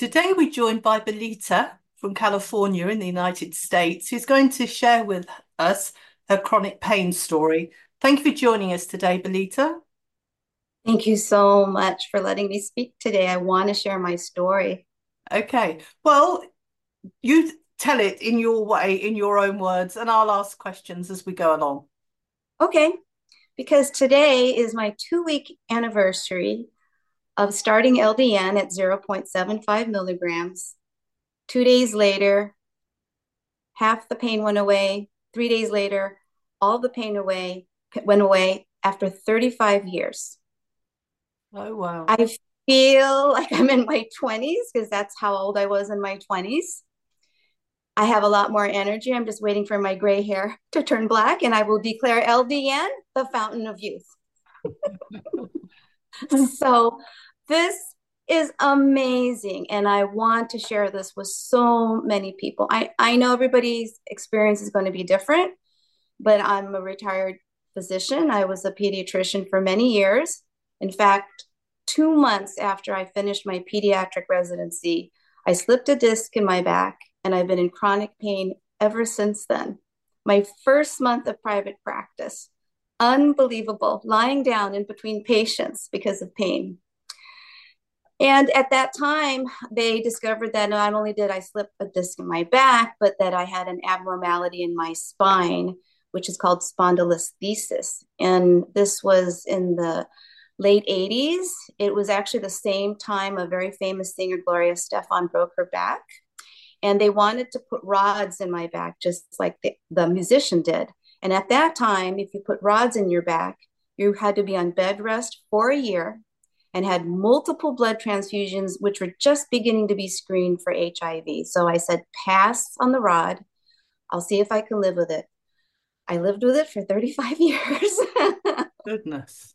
Today we're joined by Belita from California in the United States, who's going to share with us her chronic pain story. Thank you for joining us today, Belita. Thank you so much for letting me speak today. I want to share my story. Okay. Well, you tell it in your way, in your own words, and I'll ask questions as we go along. Okay. Because today is my two week anniversary of starting LDN at 0.75 milligrams. Two days later, half the pain went away. Three days later, all the pain away went away after 35 years. Oh wow. I feel like I'm in my 20s because that's how old I was in my 20s. I have a lot more energy. I'm just waiting for my gray hair to turn black, and I will declare LDN the fountain of youth. so, this is amazing, and I want to share this with so many people. I, I know everybody's experience is going to be different, but I'm a retired physician. I was a pediatrician for many years. In fact, two months after I finished my pediatric residency, I slipped a disc in my back and I've been in chronic pain ever since then. My first month of private practice, unbelievable, lying down in between patients because of pain. And at that time, they discovered that not only did I slip a disc in my back, but that I had an abnormality in my spine, which is called spondylolisthesis. And this was in the late 80s. It was actually the same time a very famous singer, Gloria Estefan, broke her back. And they wanted to put rods in my back, just like the, the musician did. And at that time, if you put rods in your back, you had to be on bed rest for a year and had multiple blood transfusions, which were just beginning to be screened for HIV. So I said, pass on the rod. I'll see if I can live with it. I lived with it for 35 years. Goodness.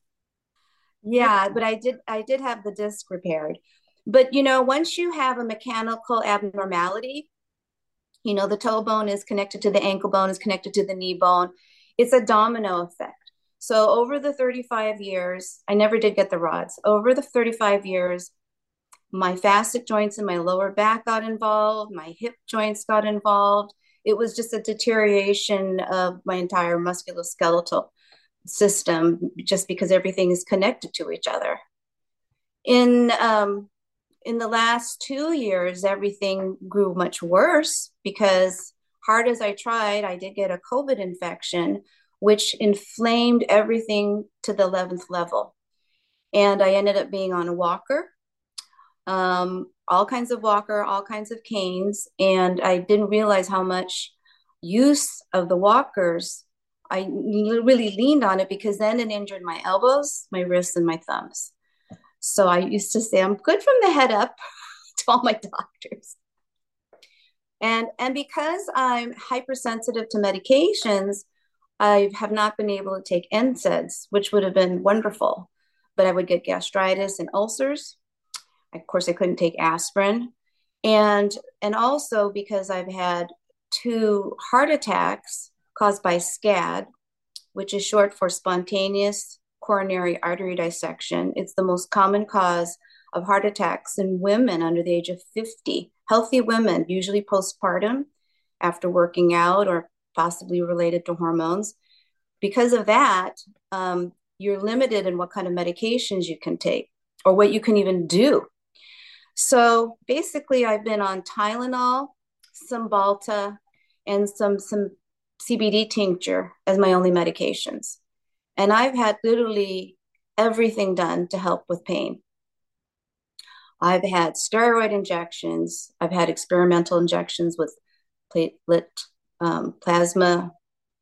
Yeah, but I did I did have the disc repaired. But you know, once you have a mechanical abnormality, you know, the toe bone is connected to the ankle bone, is connected to the knee bone. It's a domino effect. So over the 35 years, I never did get the rods. Over the 35 years, my facet joints in my lower back got involved, my hip joints got involved. It was just a deterioration of my entire musculoskeletal system just because everything is connected to each other. In um, in the last two years, everything grew much worse because hard as I tried, I did get a COVID infection, which inflamed everything to the 11th level. And I ended up being on a walker, um, all kinds of walker, all kinds of canes. And I didn't realize how much use of the walkers I really leaned on it because then it injured my elbows, my wrists, and my thumbs. So I used to say, I'm good from the head up to all my doctors. And, and because I'm hypersensitive to medications, I have not been able to take NSAIDs, which would have been wonderful. But I would get gastritis and ulcers. Of course, I couldn't take aspirin. And, and also because I've had two heart attacks caused by SCAD, which is short for spontaneous coronary artery dissection. It's the most common cause of heart attacks in women under the age of 50, healthy women, usually postpartum after working out or possibly related to hormones. Because of that, um, you're limited in what kind of medications you can take or what you can even do. So basically, I've been on Tylenol, Cymbalta, and some some CBD tincture as my only medications. And I've had literally everything done to help with pain. I've had steroid injections, I've had experimental injections with platelet um, plasma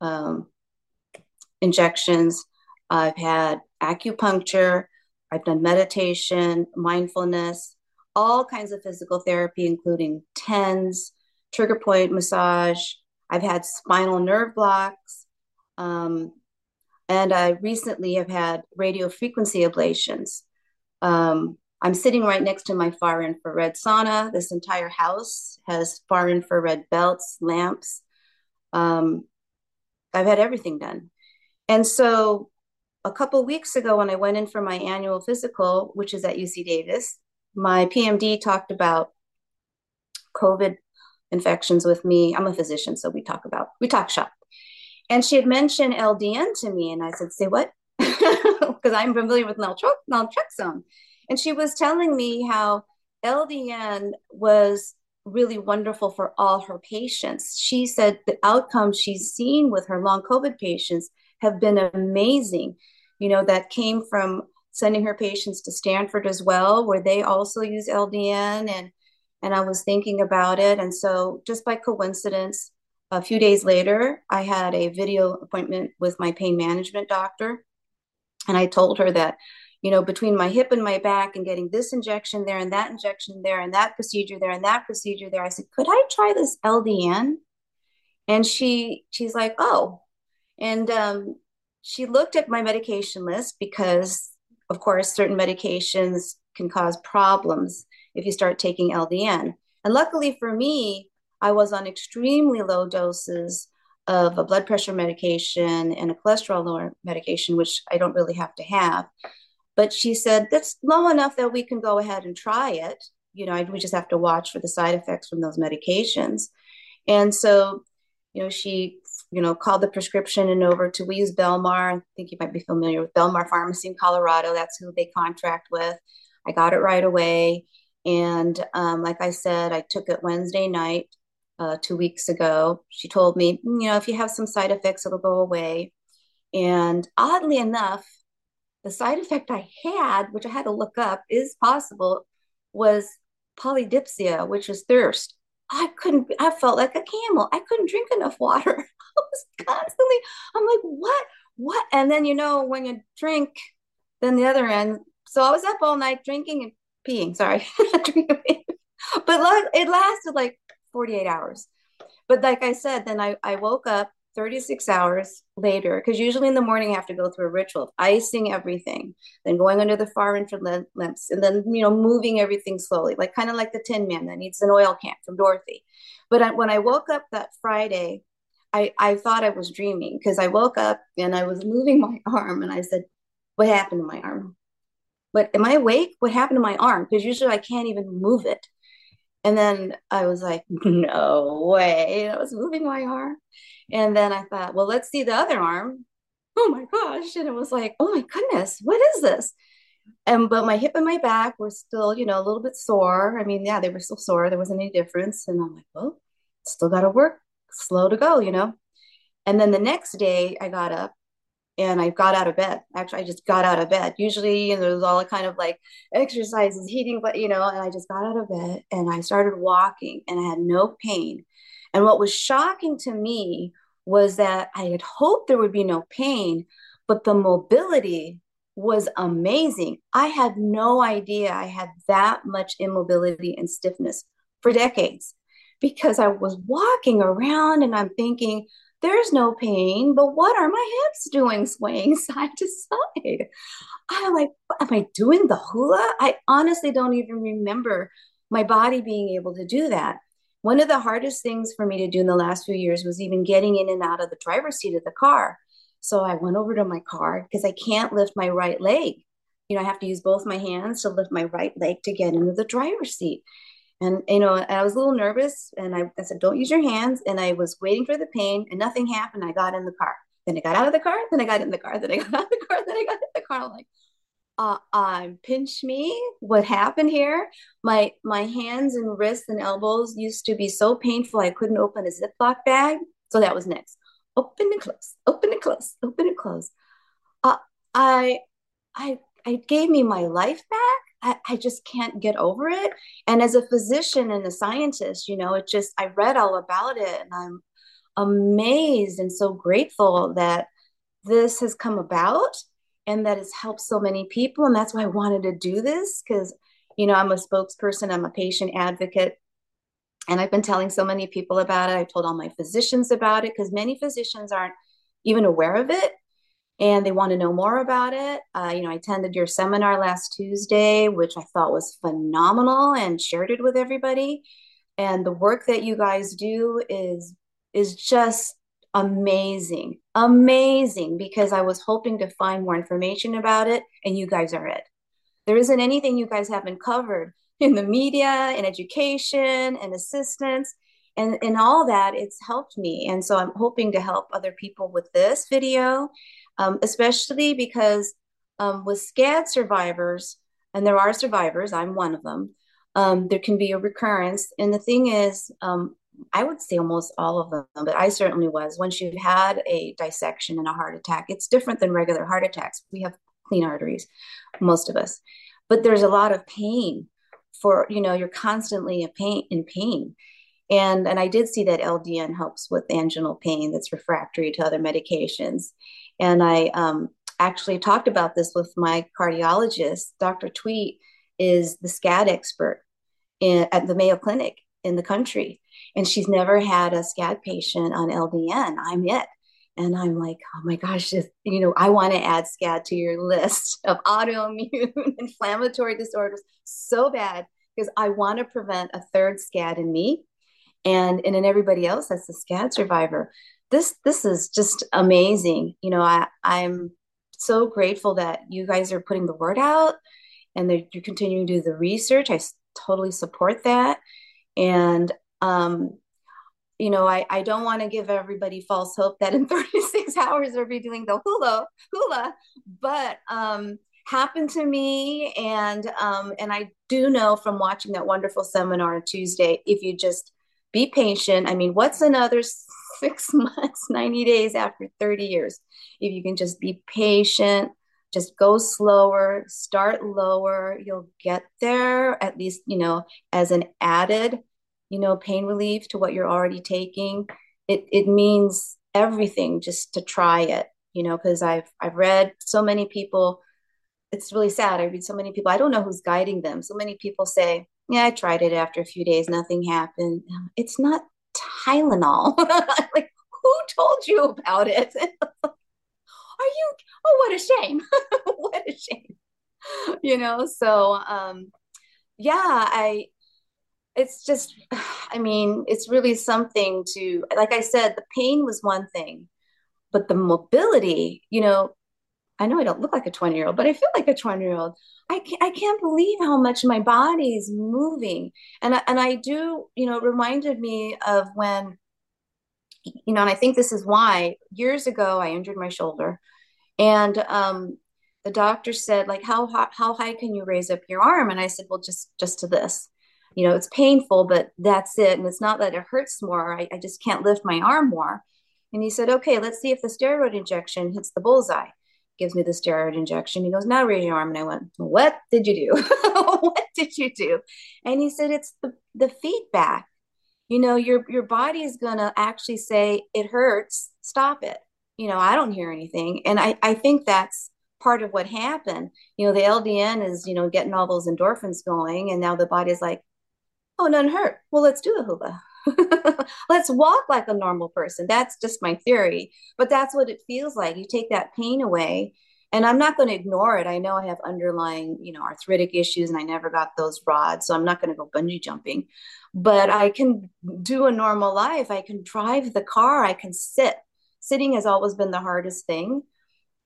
um, injections, I've had acupuncture, I've done meditation, mindfulness, all kinds of physical therapy, including TENS, trigger point massage. I've had spinal nerve blocks. Um, and I recently have had radio frequency ablations. Um, I'm sitting right next to my far infrared sauna. This entire house has far infrared belts, lamps. Um, I've had everything done. And so a couple weeks ago, when I went in for my annual physical, which is at UC Davis, my PMD talked about COVID infections with me. I'm a physician, so we talk about, we talk shop. And she had mentioned LDN to me, and I said, say what? Because I'm familiar with naltrexone. And she was telling me how LDN was really wonderful for all her patients. She said the outcomes she's seen with her long COVID patients have been amazing. You know, that came from sending her patients to Stanford as well, where they also use LDN. And and I was thinking about it. And so just by coincidence, a few days later, I had a video appointment with my pain management doctor. And I told her that you know, between my hip and my back and getting this injection there and that injection there and that procedure there and that procedure there. I said, could I try this LDN? And she she's like, oh. And um, she looked at my medication list because, of course, certain medications can cause problems if you start taking LDN. And luckily for me, I was on extremely low doses of a blood pressure medication and a cholesterol lower medication, which I don't really have to have. But she said, that's low enough that we can go ahead and try it. You know, we just have to watch for the side effects from those medications. And so, you know, she, you know, called the prescription and over to, we use Belmar. I think you might be familiar with Belmar Pharmacy in Colorado. That's who they contract with. I got it right away. And um, like I said, I took it Wednesday night uh, two weeks ago. She told me, you know, if you have some side effects, it'll go away. And oddly enough, the side effect I had, which I had to look up, is possible, was polydipsia, which is thirst. I couldn't, I felt like a camel. I couldn't drink enough water. I was constantly, I'm like, what, what? And then, you know, when you drink, then the other end. So I was up all night drinking and peeing, sorry. but it lasted like 48 hours. But like I said, then I, I woke up 36 hours later, because usually in the morning I have to go through a ritual of icing everything, then going under the far infrared lamps, and then you know moving everything slowly, like kind of like the Tin Man that needs an oil can from Dorothy. But I, when I woke up that Friday, I I thought I was dreaming because I woke up and I was moving my arm, and I said, "What happened to my arm? But am I awake? What happened to my arm? Because usually I can't even move it." And then I was like, no way. I was moving my arm. And then I thought, well, let's see the other arm. Oh my gosh. And it was like, oh my goodness, what is this? And but my hip and my back were still, you know, a little bit sore. I mean, yeah, they were still sore. There wasn't any difference. And I'm like, well, still got to work, slow to go, you know. And then the next day I got up and I got out of bed. Actually, I just got out of bed. Usually, you know, there's all kind of like exercises, heating, but you know, and I just got out of bed and I started walking and I had no pain. And what was shocking to me was that I had hoped there would be no pain, but the mobility was amazing. I had no idea I had that much immobility and stiffness for decades because I was walking around and I'm thinking, there's no pain, but what are my hips doing swaying side to side? I'm like, am I doing the hula? I honestly don't even remember my body being able to do that. One of the hardest things for me to do in the last few years was even getting in and out of the driver's seat of the car. So I went over to my car because I can't lift my right leg. You know, I have to use both my hands to lift my right leg to get into the driver's seat. And you know, I was a little nervous, and I, I said, "Don't use your hands." And I was waiting for the pain, and nothing happened. I got in the car. Then I got out of the car. Then I got in the car. Then I got out of the car. Then I got in the car. I'm like, uh, um, pinch me. What happened here? My my hands and wrists and elbows used to be so painful I couldn't open a Ziploc bag. So that was next. Open and close. Open and close. Open and close. Uh, I I I gave me my life back I, I just can't get over it. And as a physician and a scientist, you know, it just, I read all about it and I'm amazed and so grateful that this has come about and that it's helped so many people. And that's why I wanted to do this because You know, I'm a spokesperson, I'm a patient advocate. And I've been telling so many people about it. I've told all my physicians about it because many physicians aren't even aware of it and they want to know more about it. Uh, you know, I attended your seminar last Tuesday, which I thought was phenomenal and shared it with everybody. And the work that you guys do is is just amazing, amazing because I was hoping to find more information about it, and you guys are it. There isn't anything you guys haven't covered in the media, in education, and assistance. And in all that, it's helped me. And so I'm hoping to help other people with this video, um, especially because um, with SCAD survivors, and there are survivors, I'm one of them, um, there can be a recurrence. And the thing is, um, I would say almost all of them, but I certainly was. Once you've had a dissection and a heart attack, it's different than regular heart attacks. We have clean arteries, most of us, but there's a lot of pain for you know you're constantly in pain in pain and and i did see that ldn helps with anginal pain that's refractory to other medications. And i um, actually talked about this with my cardiologist. Dr tweet is the scad expert in, at the mayo clinic in the country. And she's never had a scad patient on ldn i'm it. And I'm like, oh my gosh, just, you know, I want to add SCAD to your list of autoimmune inflammatory disorders so bad because I want to prevent a third SCAD in me and, and in everybody else that's a SCAD survivor. This this is just amazing. You know, I, I'm so grateful that you guys are putting the word out and that you're continuing to do the research. I totally support that. And um, you know, I, I don't want to give everybody false hope that in 36 hours they'll be doing the hula hula, but um, happened to me, and um, and I do know from watching that wonderful seminar on Tuesday, if you just be patient. I mean, what's another six months, 90 days after 30 years? If you can just be patient, just go slower, start lower, you'll get there at least, you know, as an added you know, pain relief to what you're already taking. It it means everything just to try it, you know, because I've I've read so many people. It's really sad. I read so many people. I don't know who's guiding them. So many people say, "Yeah, I tried it. After a few days, nothing happened." It's not Tylenol. like, who told you about it? Are you? Oh, what a shame! what a shame! You know. So, um, yeah, I it's just i mean it's really something to like i said the pain was one thing but the mobility you know i know i don't look like a 20 year old but i feel like a 20 year old I can't, I can't believe how much my body is moving and I, and I do you know it reminded me of when you know and i think this is why years ago i injured my shoulder and um the doctor said like how how high can you raise up your arm and i said well just just to this you know, it's painful, but that's it. And it's not that it hurts more. I, I just can't lift my arm more. And he said, okay, let's see if the steroid injection hits the bullseye. Gives me the steroid injection. He goes, now raise your arm. And I went, what did you do? what did you do? And he said, it's the, the feedback. You know, your your body is gonna actually say it hurts, stop it. You know, I don't hear anything. And I, I think that's part of what happened. You know, the LDN is, you know, getting all those endorphins going, and now the body's like, oh, none hurt. Well, let's do a hula. let's walk like a normal person. That's just my theory, but that's what it feels like. You take that pain away, and I'm not going to ignore it. I know I have underlying, you know, arthritic issues, and I never got those rods, so I'm not going to go bungee jumping. But I can do a normal life. I can drive the car. I can sit. Sitting has always been the hardest thing.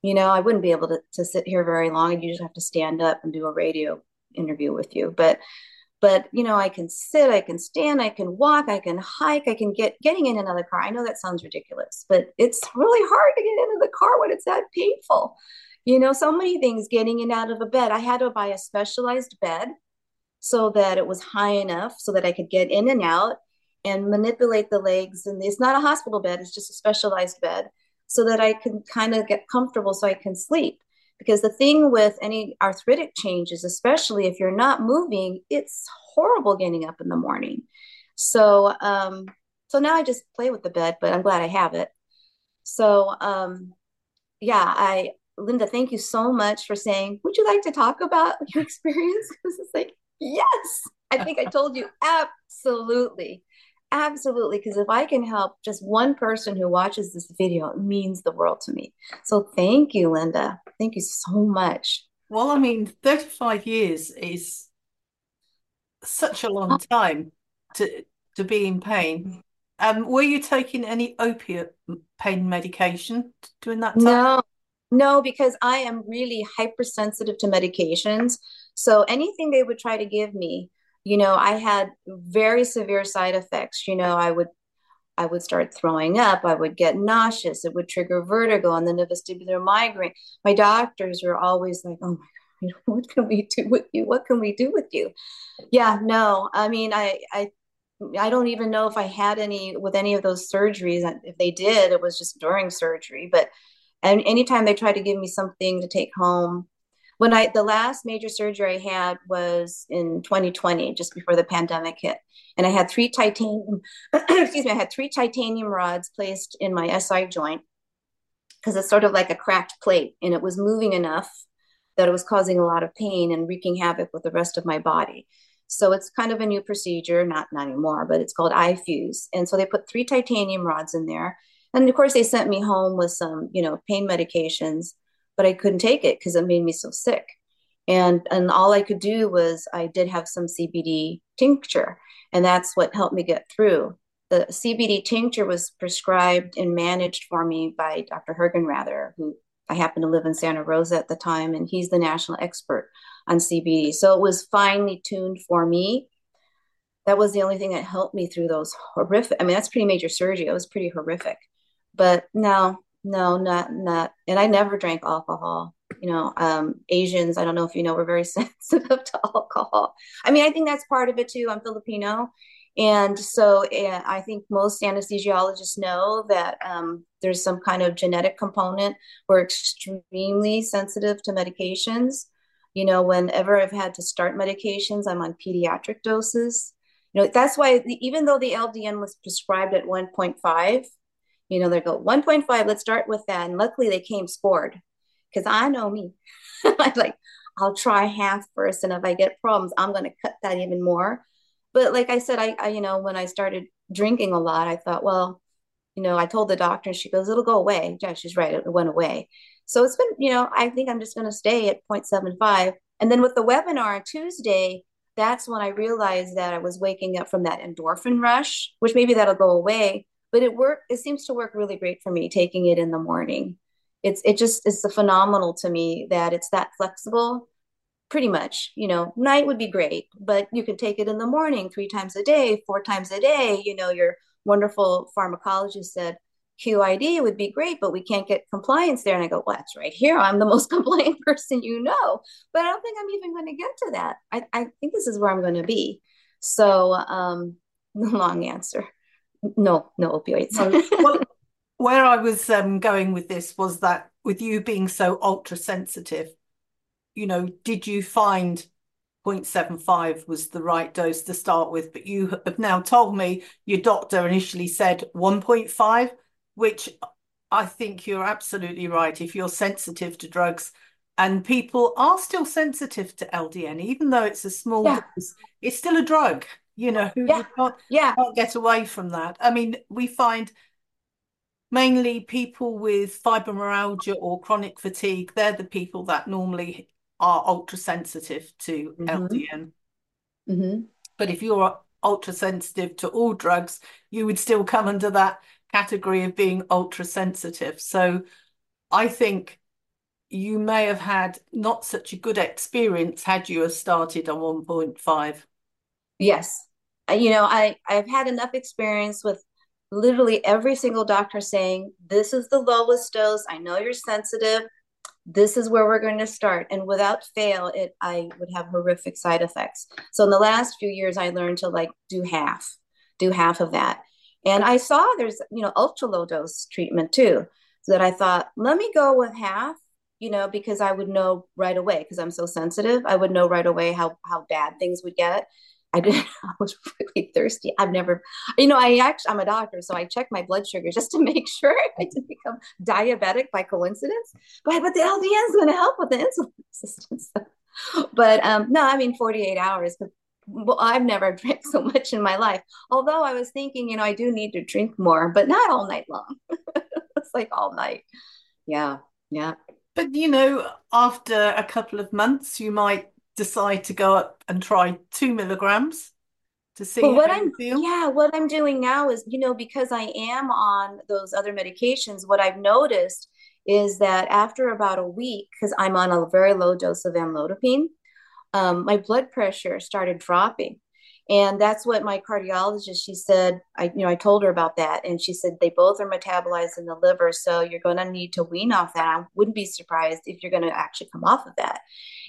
You know, I wouldn't be able to, to sit here very long. I'd usually have to stand up and do a radio interview with you. But but you know i can sit i can stand i can walk i can hike i can get getting in another car. I know that sounds ridiculous but it's really hard to get into the car when it's that painful. You know so many things getting in and out of a bed. I had to buy a specialized bed so that it was high enough so that i could get in and out and manipulate the legs. And it's not a hospital bed it's just a specialized bed so that i can kind of get comfortable so i can sleep because the thing with any arthritic changes, especially if you're not moving, it's horrible getting up in the morning. So, um, so now I just play with the bed, but I'm glad I have it. So, um, yeah, I, Linda, thank you so much for saying, would you like to talk about your experience? Because it's like, yes, I think I told you absolutely. Absolutely, because if I can help just one person who watches this video, it means the world to me. So thank you, Linda. Thank you so much. Well, I mean, 35 years is such a long time to to be in pain. Um, were you taking any opiate pain medication during that time? No, no, because I am really hypersensitive to medications. So anything they would try to give me, you know, I had very severe side effects. You know, I would I would start throwing up. I would get nauseous. It would trigger vertigo and then a vestibular migraine. My doctors were always like, "Oh my God, what can we do with you? What can we do with you?" Yeah, no. I mean, I I I don't even know if I had any with any of those surgeries. If they did, it was just during surgery. But and anytime they tried to give me something to take home, when I the last major surgery I had was in 2020, just before the pandemic hit, and I had three titanium excuse me, I had three titanium rods placed in my SI joint because it's sort of like a cracked plate, and it was moving enough that it was causing a lot of pain and wreaking havoc with the rest of my body. So it's kind of a new procedure, not, not anymore, but it's called iFuse. And so they put three titanium rods in there. And of course, they sent me home with some, you know, pain medications, but I couldn't take it because it made me so sick. And, and all I could do was I did have some CBD tincture, and that's what helped me get through. The CBD tincture was prescribed and managed for me by Dr. Hergenrather, who I happened to live in Santa Rosa at the time, and he's the national expert on CBD. So it was finely tuned for me. That was the only thing that helped me through those horrific. I mean, that's pretty major surgery. It was pretty horrific. But no, no, not not. And I never drank alcohol. You know, um, Asians. I don't know if you know, we're very sensitive to alcohol. I mean, I think that's part of it too. I'm Filipino, and so I think most anesthesiologists know that um, there's some kind of genetic component. We're extremely sensitive to medications. You know, whenever I've had to start medications, I'm on pediatric doses. You know, that's why the, even though the LDN was prescribed at 1.5, you know, they go 1.5, let's start with that. And luckily they came scored because I know me. I'm like, I'll try half first. And if I get problems, I'm going to cut that even more. But like I said, I, I, you know, when I started drinking a lot, I thought, well, you know, I told the doctor, she goes, it'll go away. Yeah, she's right. It went away. So it's been, you know, I think I'm just going to stay at 0.75. And then with the webinar on Tuesday, that's when I realized that I was waking up from that endorphin rush, which maybe that'll go away. But it work. It seems to work really great for me taking it in the morning. It's it just it's a phenomenal to me that it's that flexible. Pretty much, you know, night would be great, but you can take it in the morning three times a day, four times a day. You know, your wonderful pharmacologist said QID would be great, but we can't get compliance there. And I go, well, that's right here. I'm the most compliant person you know. But I don't think I'm even going to get to that. I, I think this is where I'm going to be. So, um, long answer. No, no opioids. well, where I was um, going with this was that with you being so ultra sensitive, you know, did you find 0.75 was the right dose to start with? But you have now told me your doctor initially said 1.5 which I think you're absolutely right. If you're sensitive to drugs, and people are still sensitive to LDN, even though it's a small yeah. dose, it's still a drug. You know, yeah. you can't, yeah. can't get away from that. I mean, we find mainly people with fibromyalgia or chronic fatigue, they're the people that normally are ultra sensitive to mm-hmm. LDN. Mm-hmm. But if you're ultra sensitive to all drugs, you would still come under that category of being ultra sensitive. So I think you may have had not such a good experience had you have started on 1.5. Yes. You know, I, I've had enough experience with literally every single doctor saying, This is the lowest dose. I know you're sensitive. This is where we're going to start. And without fail, it I would have horrific side effects. So in the last few years, I learned to like do half, do half of that. And I saw there's, you know, ultra low dose treatment too. So that I thought, let me go with half, you know, because I would know right away because I'm so sensitive. I would know right away how how bad things would get. I did. I was really thirsty. I've never, you know, I actually I'm a doctor, so I check my blood sugar just to make sure I didn't become diabetic by coincidence. But but the LDN is going to help with the insulin resistance. but um, no, I mean 48 hours. Well, I've never drank so much in my life. Although I was thinking, you know, I do need to drink more, but not all night long. it's like all night. Yeah, yeah. But you know, after a couple of months, you might decide to go up and try two milligrams to see what I'm doing. yeah, what I'm doing now is, you know, because I am on those other medications, what I've noticed is that after about a week, because I'm on a very low dose of amlodipine, um, my blood pressure started dropping. And that's what my cardiologist, she said, I, you know, I told her about that. And she said, they both are metabolized in the liver. So you're going to need to wean off that. I wouldn't be surprised if you're going to actually come off of that.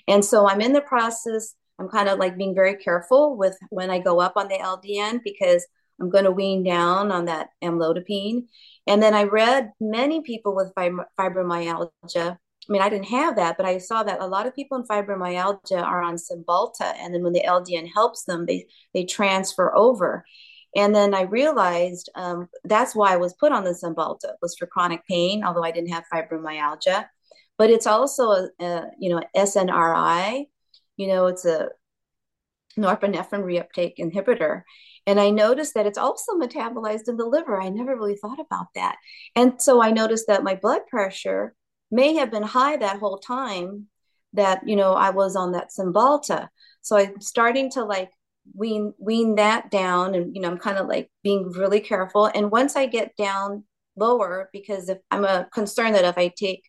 And so I'm in the process. I'm kind of like being very careful with when I go up on the LDN because I'm going to wean down on that amlodipine. And then I read many people with fibromyalgia I mean, I didn't have that, but I saw that a lot of people in fibromyalgia are on Cymbalta, and then when the LDN helps them, they they transfer over. And then I realized um, that's why I was put on the Cymbalta was for chronic pain, although I didn't have fibromyalgia. But it's also a, a you know SNRI, you know, it's a norepinephrine reuptake inhibitor. And I noticed that it's also metabolized in the liver. I never really thought about that. And so I noticed that my blood pressure may have been high that whole time that you know I was on that Cymbalta. So I'm starting to like wean wean that down, and you know I'm kind of like being really careful. And once I get down lower, because if I'm uh, a concern that if I take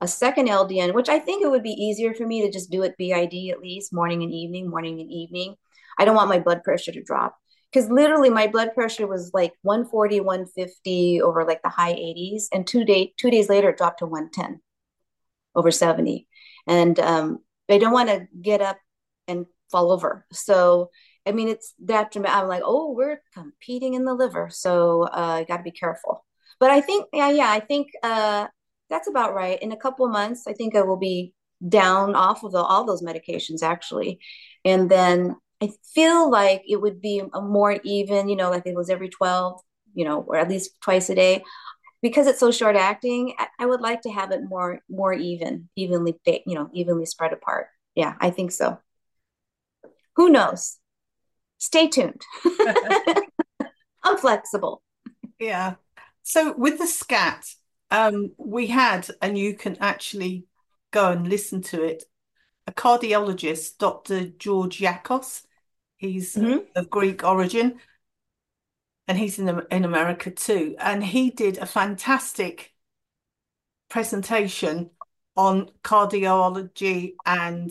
a second LDN, which I think it would be easier for me to just do it BID at least morning and evening, morning and evening. I don't want my blood pressure to drop because literally my blood pressure was like 140 150 over like the high 80s and two day two days later it dropped to 110 over 70 and um, they don't want to get up and fall over. So i mean it's that dramatic i'm like oh we're competing in the liver. So uh got to be careful. But i think yeah yeah i think uh that's about right. In a couple of months i think i will be down off of the, all those medications actually. And then i feel like it would be a more even you know like it was every 12 you know or at least twice a day. Because it's so short acting I, would like to have it more more even evenly you know evenly spread apart. Yeah i think so. Who knows? Stay tuned. I'm flexible. Yeah. So with the SCAD um we had and you can actually go and listen to it a cardiologist dr george yakos he's mm-hmm. of greek origin and he's in in America too. And he did a fantastic presentation on cardiology and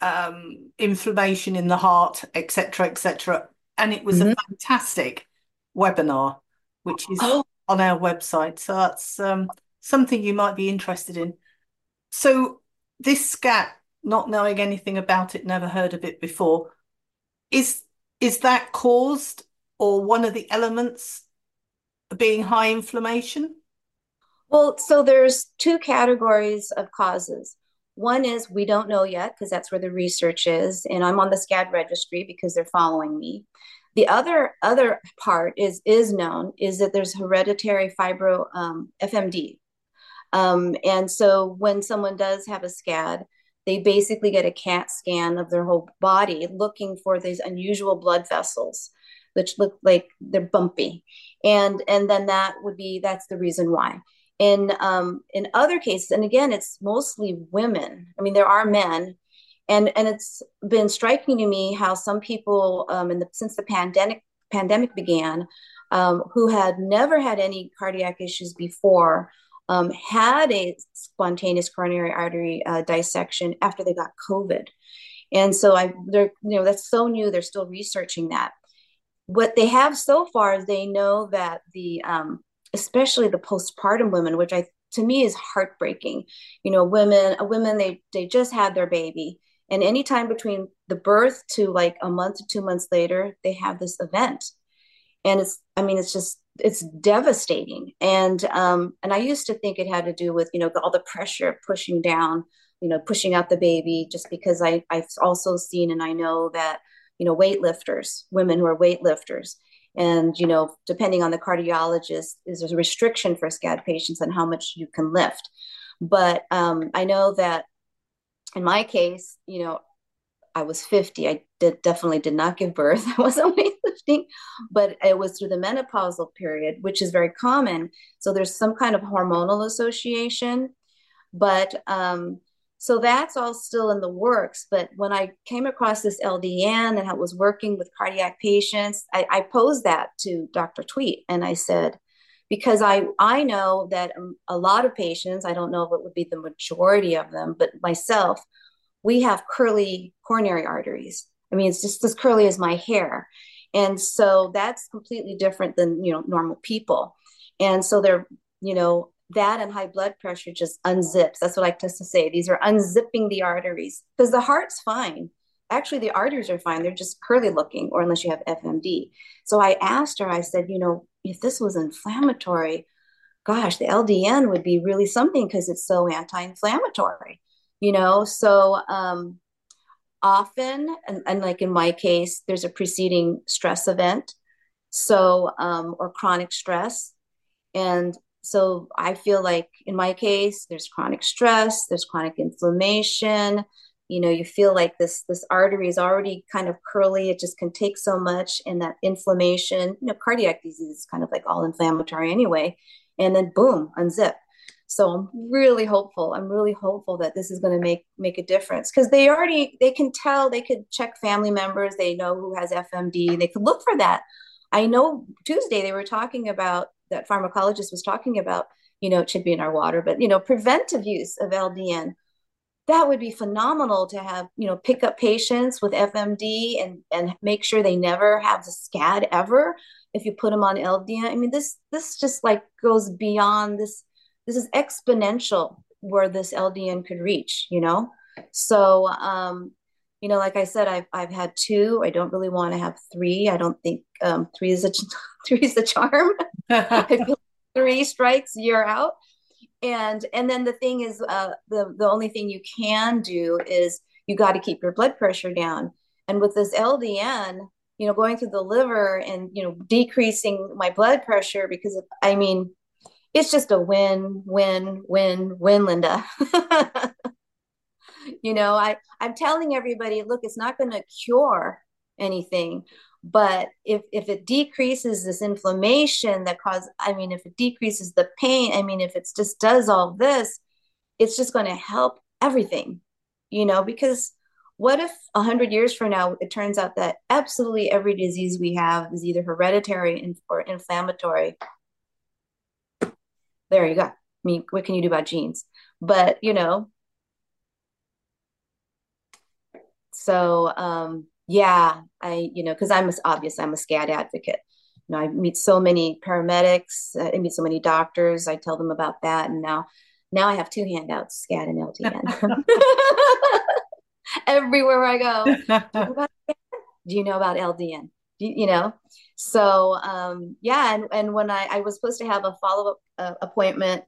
um, inflammation in the heart, etc., etc. And it was mm-hmm. a fantastic webinar, which is oh. On our website. So that's um, something you might be interested in. So this SCAD, not knowing anything about it, never heard of it before, is is that caused or one of the elements being high inflammation? Well, so there's two categories of causes. One is we don't know yet because that's where the research is, and I'm on the SCAD registry because they're following me. The other other part is is known is that there's hereditary fibro um, FMD, um, and so when someone does have a SCAD, they basically get a CAT scan of their whole body looking for these unusual blood vessels which look like they're bumpy. And and then that would be that's the reason why. In um in other cases and again it's mostly women. I mean there are men and and it's been striking to me how some people um in the since the pandemic pandemic began um, who had never had any cardiac issues before um, had a spontaneous coronary artery uh, dissection after they got COVID. And so I, they're, you know, that's so new. They're still researching that what they have so far is they know that the um, especially the postpartum women which i to me is heartbreaking you know women a women they they just had their baby and anytime between the birth to like a month to two months later they have this event and it's i mean it's just it's devastating and um and i used to think it had to do with you know all the pressure pushing down you know pushing out the baby just because i i've also seen and i know that you know, weightlifters, women who are weightlifters. And, you know, depending on the cardiologist, is there's a restriction for SCAD patients on how much you can lift. But um, I know that in my case, you know, I was 50. I did, definitely did not give birth. I was only 50, but it was through the menopausal period, which is very common. So there's some kind of hormonal association. But um, so that's all still in the works. But when I came across this LDN and I was working with cardiac patients, I, I posed that to Dr. Tweet and I said, because I, I know that um, a lot of patients, I don't know if it would be the majority of them, but myself, we have curly coronary arteries. I mean, it's just as curly as my hair. And so that's completely different than, you know, normal people. And so they're, you know, that and high blood pressure just unzips. That's what I like to say. These are unzipping the arteries because the heart's fine. Actually, the arteries are fine. They're just curly looking, or unless you have FMD. So I asked her, I said, you know, if this was inflammatory, gosh, the LDN would be really something because it's so anti inflammatory you know? So um, often and, and, like in my case there's a preceding stress event so um, or chronic stress. And so i feel like in my case there's chronic stress there's chronic inflammation you know you feel like this this artery is already kind of curly it just can take so much and that inflammation you know cardiac disease is kind of like all inflammatory anyway and then boom unzip. So i'm really hopeful i'm really hopeful that this is going to make make a difference because they already they can tell they could check family members they know who has fmd they could look for that. I know tuesday they were talking about that pharmacologist was talking about you know it should be in our water but you know preventive use of ldn that would be phenomenal to have you know pick up patients with fmd and and make sure they never have the scad ever if you put them on ldn i mean this this just like goes beyond this this is exponential where this LDN could reach, you know? So, um, you know, like I said, I've, I've had two. I don't really want to have three. I don't think um, three is a three is the charm. three strikes, you're out. And and then the thing is, uh, the the only thing you can do is you got to keep your blood pressure down. And with this LDN, you know, going through the liver and you know decreasing my blood pressure because of, I mean, it's just a win, win, win, win, Linda. you know, I, I'm telling everybody, look, it's not going to cure anything. But if, if it decreases this inflammation that cause, I mean, if it decreases the pain, I mean, if it just does all this, it's just going to help everything, you know, because what if 100 years from now it turns out that absolutely every disease we have is either hereditary or inflammatory there you go. I mean, what can you do about genes? But you know, so um, yeah, I you know, because I'm obvious, I'm a SCAD advocate. You know, I meet so many paramedics, I meet so many doctors. I tell them about that, and now now I have two handouts, SCAD and LDN. Everywhere I go, do you know about LDN? You, you know, so um, yeah, and, and when I, I was supposed to have a follow up uh, appointment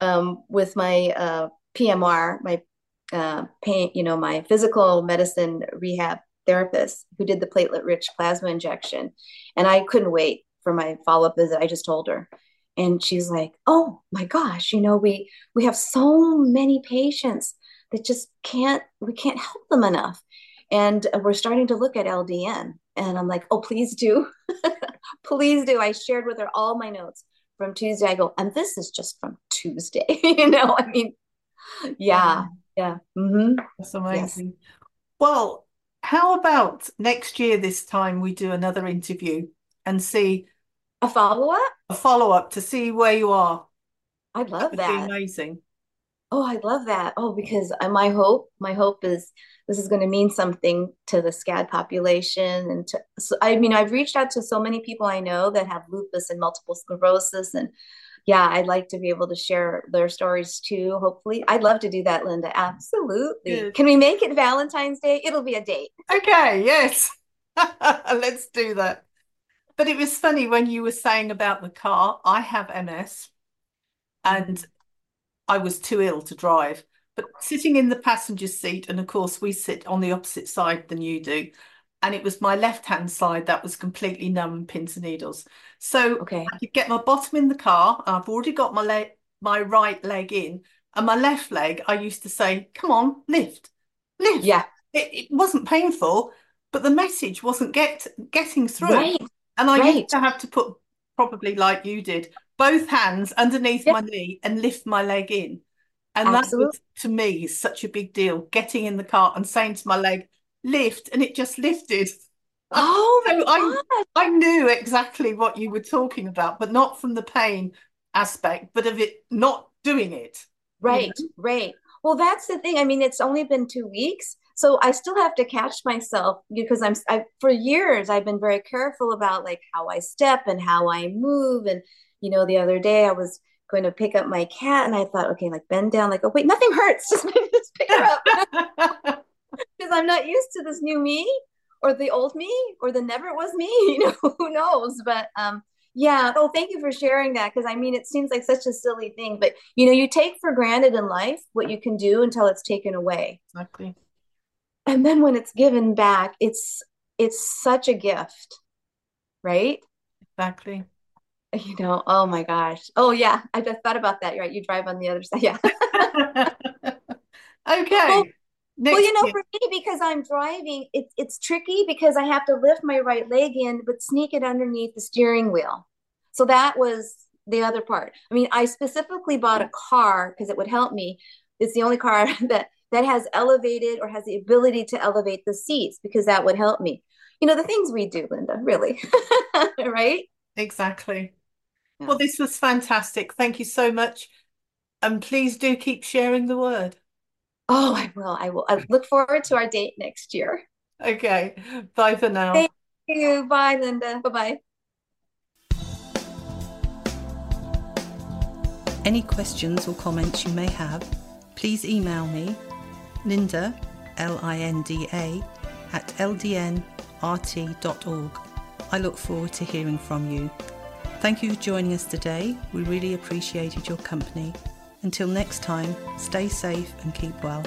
um, with my uh, PMR, my uh, pain, you know, my physical medicine rehab therapist who did the platelet rich plasma injection, and I couldn't wait for my follow up visit. I just told her, and she's like, "Oh my gosh, you know, we we have so many patients that just can't we can't help them enough." and we're starting to look at LDN. And I'm like, oh, please do. please do. I shared with her all my notes from Tuesday. I go, and this is just from Tuesday. you know, I mean, yeah, yeah. Mm-hmm. That's amazing. Yes. Well, how about next year, this time we do another interview and see a follow up? A follow up to see where you are. I'd love that. that. amazing. Oh, I love that. Oh, because my hope, my hope is this is going to mean something to the SCAD population. And to, so, I mean, I've reached out to so many people I know that have lupus and multiple sclerosis. And yeah, I'd like to be able to share their stories too. Hopefully, I'd love to do that, Linda. Absolutely. Good. Can we make it Valentine's Day? It'll be a date. Okay. Yes. Let's do that. But it was funny when you were saying about the car. I have MS and I was too ill to drive. But sitting in the passenger seat, and of course, we sit on the opposite side than you do. And it was my left hand side that was completely numb, pins and needles. So okay. I could get my bottom in the car. I've already got my leg, my right leg in, and my left leg. I used to say, "Come on, lift." lift. Yeah. It, it wasn't painful, but the message wasn't get getting through. Right. And I Right. used to have to put, probably like you did, both hands underneath Yep. my knee and lift my leg in. And that was, to me, is such a big deal. Getting in the car and saying to my leg, lift, and it just lifted. Oh So I, God. I knew exactly what you were talking about, but not from the pain aspect, but of it not doing it. Right, right. Well, that's the thing. I mean, it's only been two weeks, so I still have to catch myself because I'm I, for years I've been very careful about like how I step and how I move. And you know, the other day I was going to pick up my cat, and I thought, okay, like bend down, like oh wait, nothing hurts, just maybe just pick her up because I'm not used to this new me or the old me or the never was me. You know, who knows? But um, yeah. Oh, thank you for sharing that because I mean, it seems like such a silly thing, but you know, you take for granted in life what you can do until it's taken away, Exactly. and then when it's given back, it's it's such a gift, right? Exactly. You know, oh my gosh. Oh yeah, I just thought about that. You're right. You drive on the other side. Yeah. Okay. Well, Next Well, you know, for me, because I'm driving, it's it's tricky because I have to lift my right leg in, but sneak it underneath the steering wheel. So that was the other part. I mean, I specifically bought a car because it would help me. It's the only car that that has elevated or has the ability to elevate the seats because that would help me. You know, the things we do, Linda, really. Right? Exactly. Yeah. Well, this was fantastic. Thank you so much. And please do keep sharing the word. Oh, I will. I will. I look forward to our date next year. Okay. Bye for now. Thank you. Bye, Linda. Bye-bye. Any questions or comments you may have, please email me, Linda, L I N D A, at ldnrt.org. I look forward to hearing from you. Thank you for joining us today. We really appreciated your company. Until next time, stay safe and keep well.